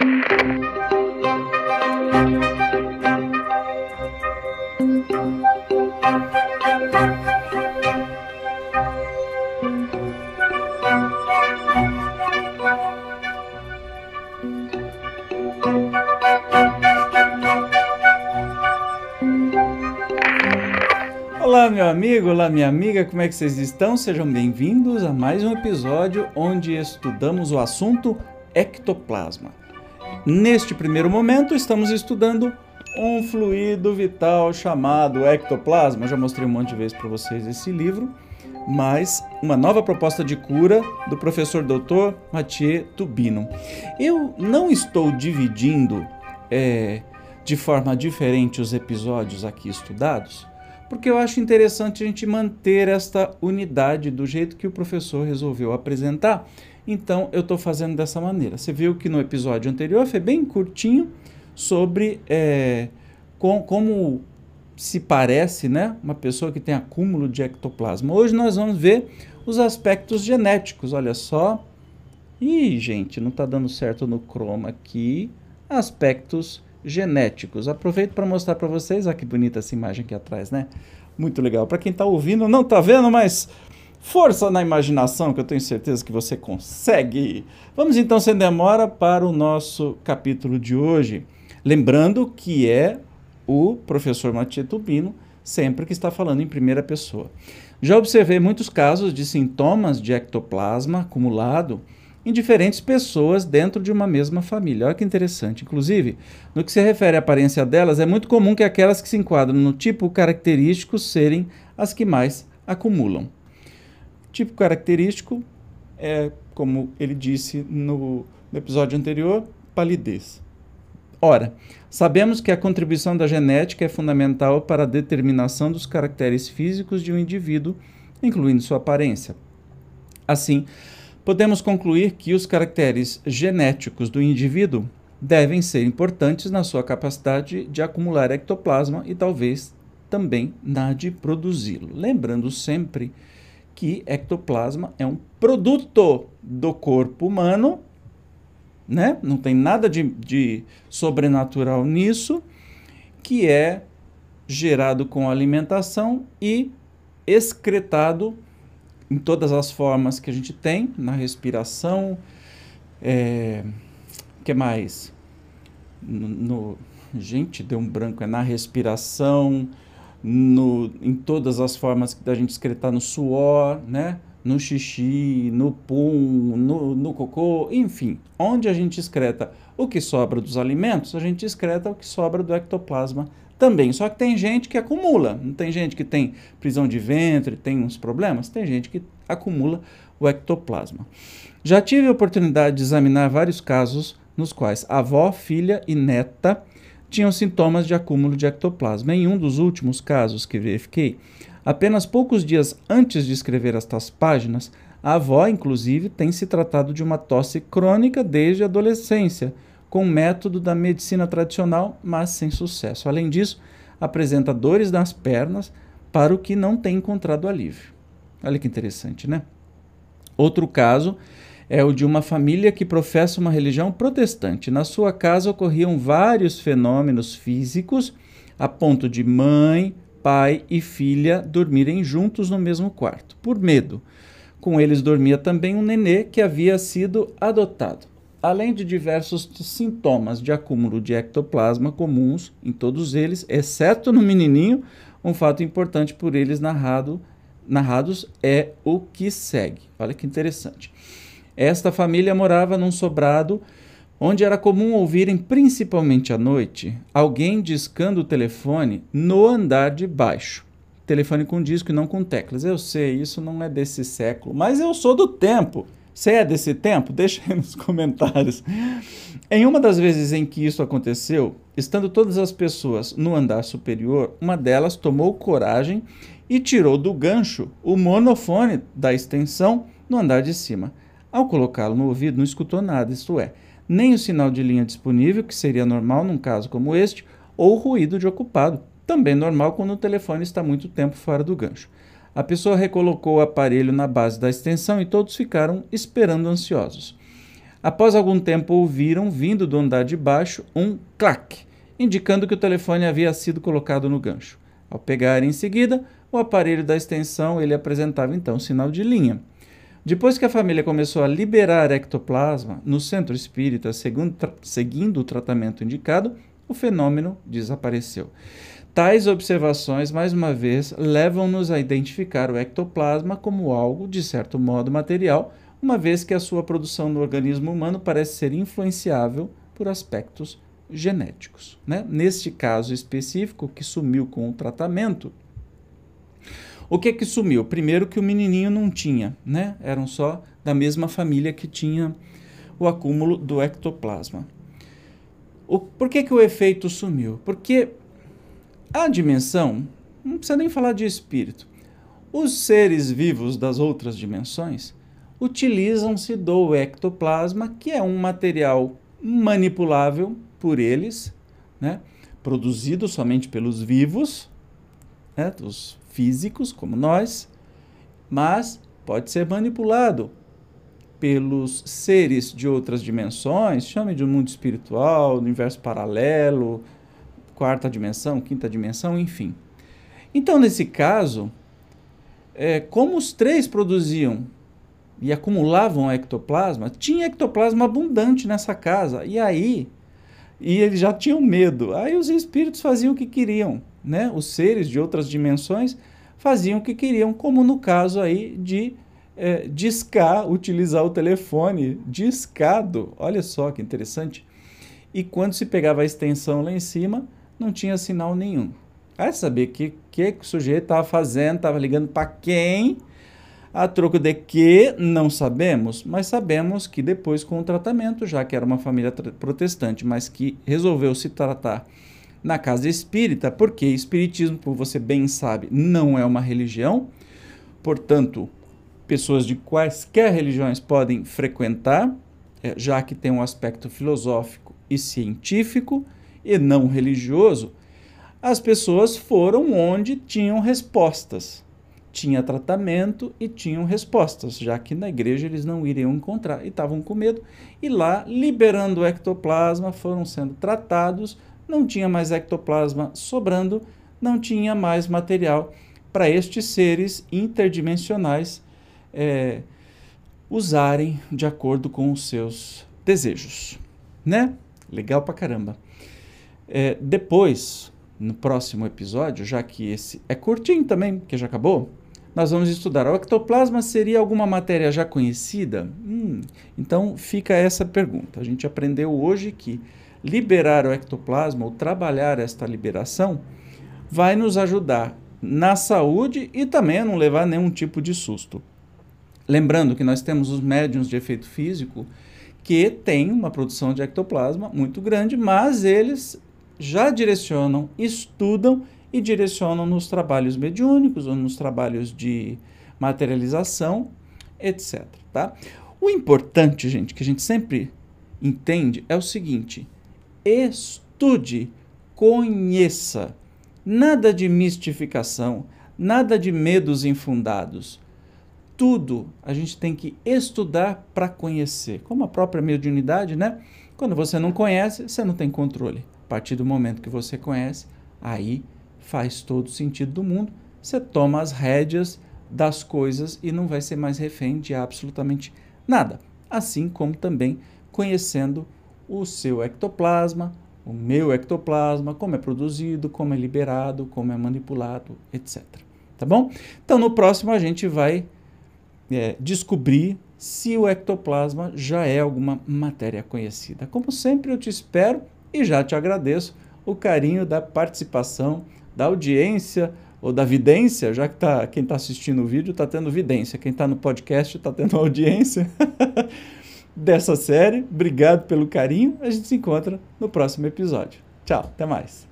Olá, meu amigo, olá, minha amiga, como é que vocês estão? Sejam bem-vindos a mais um episódio onde estudamos o assunto ectoplasma. Neste primeiro momento, estamos estudando um fluido vital chamado ectoplasma. Eu já mostrei um monte de vezes para vocês esse livro, mas uma nova proposta de cura do professor Dr. Mathieu Tubino. Eu não estou dividindo é, de forma diferente os episódios aqui estudados porque eu acho interessante a gente manter esta unidade do jeito que o professor resolveu apresentar. Então eu estou fazendo dessa maneira. Você viu que no episódio anterior foi bem curtinho sobre é, com, como se parece né, uma pessoa que tem acúmulo de ectoplasma. Hoje nós vamos ver os aspectos genéticos. Olha só. Ih, gente, não está dando certo no chroma aqui. Aspectos genéticos. Aproveito para mostrar para vocês, olha que bonita essa imagem aqui atrás, né? Muito legal. Para quem está ouvindo, não está vendo, mas força na imaginação que eu tenho certeza que você consegue. Vamos então, sem demora, para o nosso capítulo de hoje. Lembrando que é o professor Matia Tubino sempre que está falando em primeira pessoa. Já observei muitos casos de sintomas de ectoplasma acumulado em diferentes pessoas dentro de uma mesma família. Olha que interessante. Inclusive, no que se refere à aparência delas, é muito comum que aquelas que se enquadram no tipo característico serem as que mais acumulam. Tipo característico é, como ele disse no, no episódio anterior, palidez. Ora, sabemos que a contribuição da genética é fundamental para a determinação dos caracteres físicos de um indivíduo, incluindo sua aparência. Assim, podemos concluir que os caracteres genéticos do indivíduo devem ser importantes na sua capacidade de acumular ectoplasma e talvez também na de produzi-lo. Lembrando sempre que ectoplasma é um produto do corpo humano, né? não tem nada de, de sobrenatural nisso, que é gerado com alimentação e excretado em todas as formas que a gente tem, na respiração, é, que mais? No, no, gente, deu um branco, é na respiração, no, em todas as formas da gente excretar no suor, né? no xixi, no pum, no, no cocô, enfim, onde a gente excreta o que sobra dos alimentos, a gente excreta o que sobra do ectoplasma também. Só que tem gente que acumula. Não tem gente que tem prisão de ventre, tem uns problemas? Tem gente que acumula o ectoplasma. Já tive a oportunidade de examinar vários casos nos quais avó, filha e neta tinham sintomas de acúmulo de ectoplasma. Em um dos últimos casos que verifiquei, apenas poucos dias antes de escrever estas páginas, a avó, inclusive, tem se tratado de uma tosse crônica desde a adolescência com o método da medicina tradicional, mas sem sucesso. Além disso, apresenta dores nas pernas, para o que não tem encontrado alívio. Olha que interessante, né? Outro caso é o de uma família que professa uma religião protestante. Na sua casa ocorriam vários fenômenos físicos, a ponto de mãe, pai e filha dormirem juntos no mesmo quarto, por medo. Com eles dormia também um nenê que havia sido adotado além de diversos sintomas de acúmulo de ectoplasma comuns em todos eles, exceto no menininho, um fato importante por eles narrado, narrados é o que segue. Olha que interessante. Esta família morava num sobrado onde era comum ouvirem, principalmente à noite, alguém discando o telefone no andar de baixo. Telefone com disco e não com teclas. Eu sei, isso não é desse século, mas eu sou do tempo. Você é desse tempo? Deixa aí nos comentários. Em uma das vezes em que isso aconteceu, estando todas as pessoas no andar superior, uma delas tomou coragem e tirou do gancho o monofone da extensão no andar de cima. Ao colocá-lo no ouvido, não escutou nada, isto é, nem o sinal de linha disponível, que seria normal num caso como este, ou o ruído de ocupado, também normal quando o telefone está muito tempo fora do gancho. A pessoa recolocou o aparelho na base da extensão e todos ficaram esperando ansiosos. Após algum tempo, ouviram, vindo do andar de baixo, um clac, indicando que o telefone havia sido colocado no gancho. Ao pegar em seguida, o aparelho da extensão ele apresentava então sinal de linha. Depois que a família começou a liberar ectoplasma no centro espírita, segundo, seguindo o tratamento indicado, o fenômeno desapareceu. Tais observações, mais uma vez, levam-nos a identificar o ectoplasma como algo, de certo modo, material, uma vez que a sua produção no organismo humano parece ser influenciável por aspectos genéticos. Né? Neste caso específico, que sumiu com o tratamento, o que que sumiu? Primeiro que o menininho não tinha, né? Eram só da mesma família que tinha o acúmulo do ectoplasma. O, por que que o efeito sumiu? Porque a dimensão, não precisa nem falar de espírito. Os seres vivos das outras dimensões utilizam-se do ectoplasma, que é um material manipulável por eles, né? produzido somente pelos vivos, né? os físicos como nós, mas pode ser manipulado pelos seres de outras dimensões, chame de um mundo espiritual, universo paralelo, quarta dimensão, quinta dimensão, enfim. Então, nesse caso, é, como os três produziam e acumulavam ectoplasma, tinha ectoplasma abundante nessa casa. E aí, e eles já tinham medo. Aí os espíritos faziam o que queriam né? Os seres de outras dimensões faziam o que queriam, como no caso aí de é, discar, utilizar o telefone discado. Olha só que interessante. E quando se pegava a extensão lá em cima, não tinha sinal nenhum. Vai saber o que, que, que o sujeito estava fazendo, estava ligando para quem, a troco de que, não sabemos, mas sabemos que depois com o tratamento, já que era uma família protestante, mas que resolveu se tratar na casa espírita, porque espiritismo, como você bem sabe, não é uma religião, portanto, pessoas de quaisquer religiões podem frequentar, é, já que tem um aspecto filosófico e científico e não religioso, as pessoas foram onde tinham respostas. Tinha tratamento e tinham respostas, já que na igreja eles não iriam encontrar e estavam com medo. E lá, liberando o ectoplasma, foram sendo tratados não tinha mais ectoplasma sobrando, não tinha mais material para estes seres interdimensionais é, usarem de acordo com os seus desejos. Né? Legal pra caramba. É, depois, no próximo episódio, já que esse é curtinho também, porque já acabou, nós vamos estudar. O ectoplasma seria alguma matéria já conhecida? Hum, então fica essa pergunta. A gente aprendeu hoje que liberar o ectoplasma ou trabalhar esta liberação vai nos ajudar na saúde e também a não levar nenhum tipo de susto. Lembrando que nós temos os médiums de efeito físico que têm uma produção de ectoplasma muito grande, mas eles já direcionam, estudam e direcionam nos trabalhos mediúnicos ou nos trabalhos de materialização, etc. Tá? O importante, gente, que a gente sempre entende é o seguinte: estude, conheça. Nada de mistificação, nada de medos infundados. Tudo a gente tem que estudar para conhecer. Como a própria mediunidade, né? Quando você não conhece, você não tem controle. Partir do momento que você conhece, aí faz todo sentido do mundo. Você toma as rédeas das coisas e não vai ser mais refém de absolutamente nada. Assim como também conhecendo o seu ectoplasma, o meu ectoplasma, como é produzido, como é liberado, como é manipulado, etc. Tá bom? Então, no próximo a gente vai é, descobrir se o ectoplasma já é alguma matéria conhecida. Como sempre, eu te espero e já te agradeço o carinho da participação, da audiência ou da vidência, já que tá, quem está assistindo o vídeo está tendo vidência, quem está no podcast está tendo audiência. dessa série. Obrigado pelo carinho. A gente se encontra no próximo episódio. Tchau, até mais.